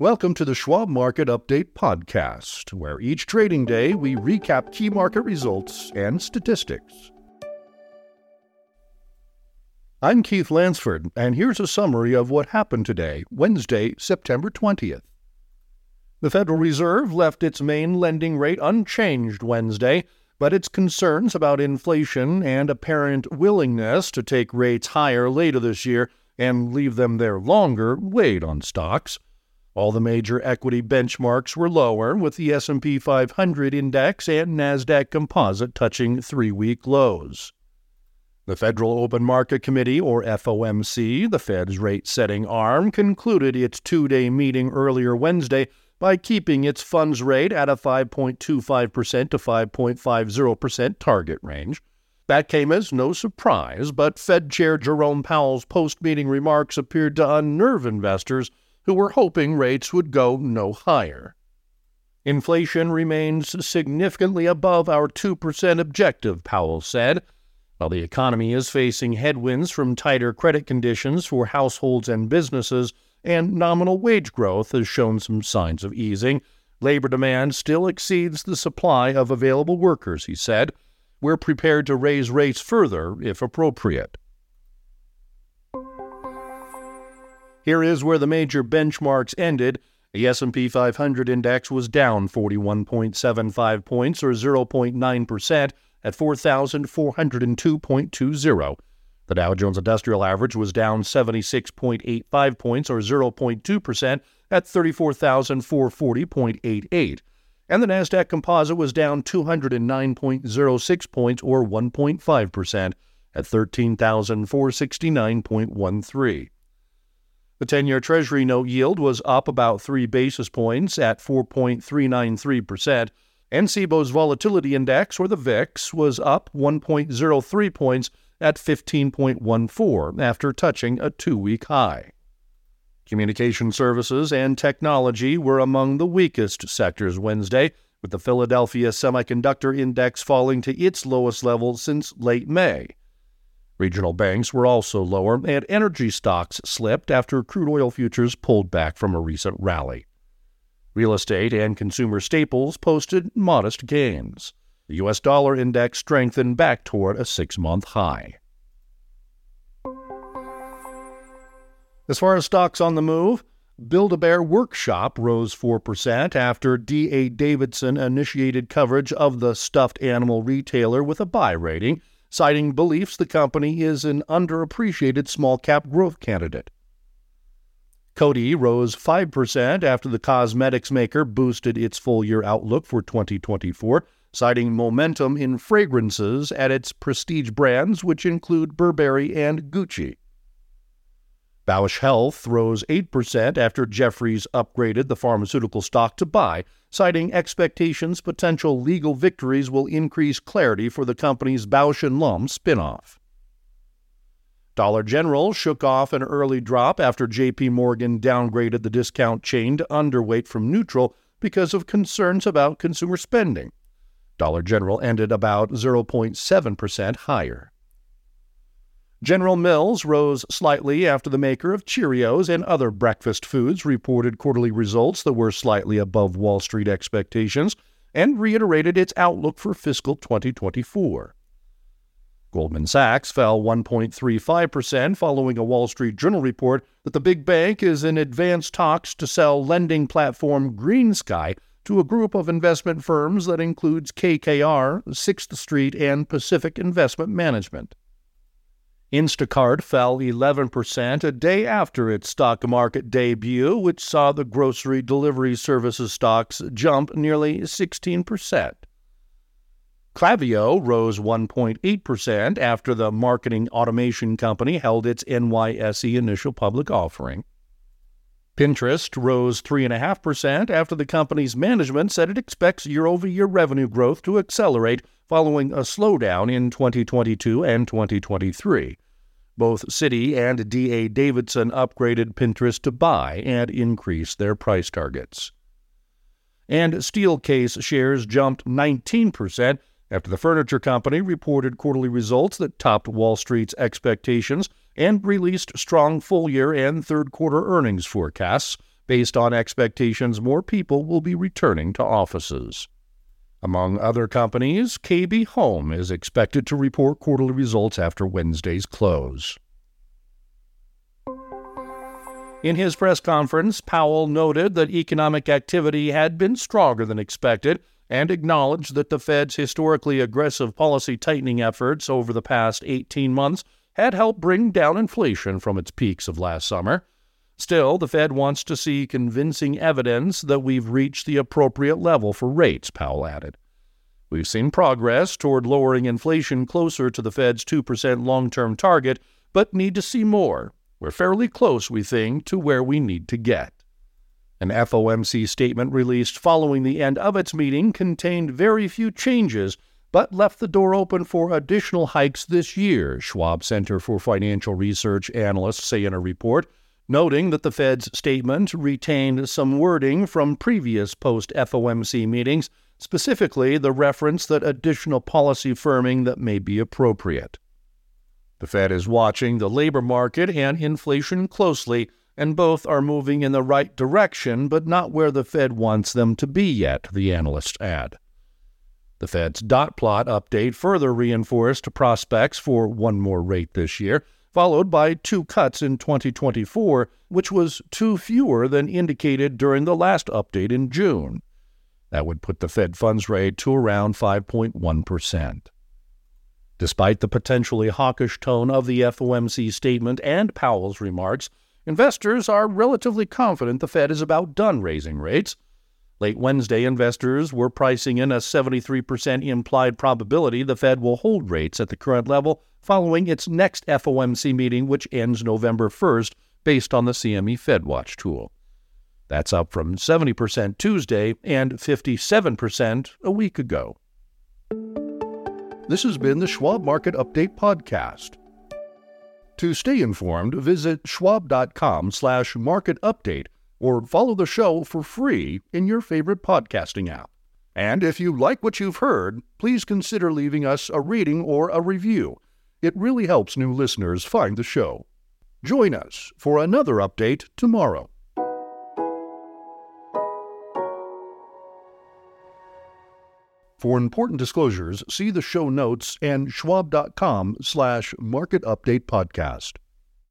Welcome to the Schwab Market Update Podcast, where each trading day we recap key market results and statistics. I'm Keith Lansford, and here's a summary of what happened today, Wednesday, September 20th. The Federal Reserve left its main lending rate unchanged Wednesday, but its concerns about inflation and apparent willingness to take rates higher later this year and leave them there longer weighed on stocks. All the major equity benchmarks were lower, with the S&P 500 index and Nasdaq Composite touching 3-week lows. The Federal Open Market Committee, or FOMC, the Fed's rate-setting arm, concluded its two-day meeting earlier Wednesday by keeping its funds rate at a 5.25% to 5.50% target range. That came as no surprise, but Fed Chair Jerome Powell's post-meeting remarks appeared to unnerve investors who were hoping rates would go no higher. Inflation remains significantly above our 2% objective, Powell said. While the economy is facing headwinds from tighter credit conditions for households and businesses, and nominal wage growth has shown some signs of easing, labor demand still exceeds the supply of available workers, he said. We're prepared to raise rates further if appropriate. Here is where the major benchmarks ended. The S&P 500 index was down 41.75 points or 0.9% at 4402.20. The Dow Jones Industrial Average was down 76.85 points or 0.2% at 34,440.88. And the Nasdaq Composite was down 209.06 points or 1.5% at 13,469.13. The 10 year Treasury note yield was up about 3 basis points at 4.393%, and Volatility Index, or the VIX, was up 1.03 points at 15.14 after touching a two week high. Communication services and technology were among the weakest sectors Wednesday, with the Philadelphia Semiconductor Index falling to its lowest level since late May. Regional banks were also lower, and energy stocks slipped after crude oil futures pulled back from a recent rally. Real estate and consumer staples posted modest gains. The U.S. dollar index strengthened back toward a six month high. As far as stocks on the move, Build a Bear Workshop rose 4% after D.A. Davidson initiated coverage of the stuffed animal retailer with a buy rating citing beliefs the company is an underappreciated small cap growth candidate. Coty rose 5% after the cosmetics maker boosted its full year outlook for 2024, citing momentum in fragrances at its prestige brands, which include Burberry and Gucci. Bausch Health rose 8% after Jefferies upgraded the pharmaceutical stock to buy, citing expectations potential legal victories will increase clarity for the company's Bausch & Lomb spinoff. Dollar General shook off an early drop after JP Morgan downgraded the discount chain to underweight from neutral because of concerns about consumer spending. Dollar General ended about 0.7% higher. General Mills rose slightly after the maker of Cheerios and other breakfast foods reported quarterly results that were slightly above Wall Street expectations and reiterated its outlook for fiscal 2024. Goldman Sachs fell 1.35% following a Wall Street Journal report that the big bank is in advanced talks to sell lending platform GreenSky to a group of investment firms that includes KKR, 6th Street, and Pacific Investment Management. Instacart fell 11% a day after its stock market debut, which saw the grocery delivery services stocks jump nearly 16%. Klaviyo rose 1.8% after the marketing automation company held its NYSE initial public offering. Pinterest rose 3.5% after the company's management said it expects year over year revenue growth to accelerate following a slowdown in 2022 and 2023. Both Citi and D.A. Davidson upgraded Pinterest to buy and increased their price targets. And Steelcase shares jumped 19% after the furniture company reported quarterly results that topped Wall Street's expectations and released strong full year and third quarter earnings forecasts, based on expectations more people will be returning to offices. Among other companies, KB Home is expected to report quarterly results after Wednesday's close. In his press conference, Powell noted that economic activity had been stronger than expected and acknowledged that the Fed's historically aggressive policy tightening efforts over the past 18 months had helped bring down inflation from its peaks of last summer. Still, the Fed wants to see convincing evidence that we've reached the appropriate level for rates, Powell added. We've seen progress toward lowering inflation closer to the Fed's 2% long term target, but need to see more. We're fairly close, we think, to where we need to get. An FOMC statement released following the end of its meeting contained very few changes, but left the door open for additional hikes this year, Schwab Center for Financial Research analysts say in a report noting that the Fed's statement retained some wording from previous post FOMC meetings, specifically the reference that additional policy firming that may be appropriate. The Fed is watching the labor market and inflation closely, and both are moving in the right direction, but not where the Fed wants them to be yet, the analysts add. The Fed's dot plot update further reinforced prospects for one more rate this year, followed by two cuts in 2024, which was two fewer than indicated during the last update in June. That would put the Fed funds rate to around 5.1%. Despite the potentially hawkish tone of the FOMC statement and Powell's remarks, investors are relatively confident the Fed is about done raising rates. Late Wednesday, investors were pricing in a 73% implied probability the Fed will hold rates at the current level following its next FOMC meeting, which ends November 1st, based on the CME FedWatch tool. That's up from 70% Tuesday and 57% a week ago. This has been the Schwab Market Update podcast. To stay informed, visit schwab.com/market update or follow the show for free in your favorite podcasting app. And if you like what you've heard, please consider leaving us a rating or a review. It really helps new listeners find the show. Join us for another update tomorrow. For important disclosures, see the show notes and schwab.com slash market update podcast.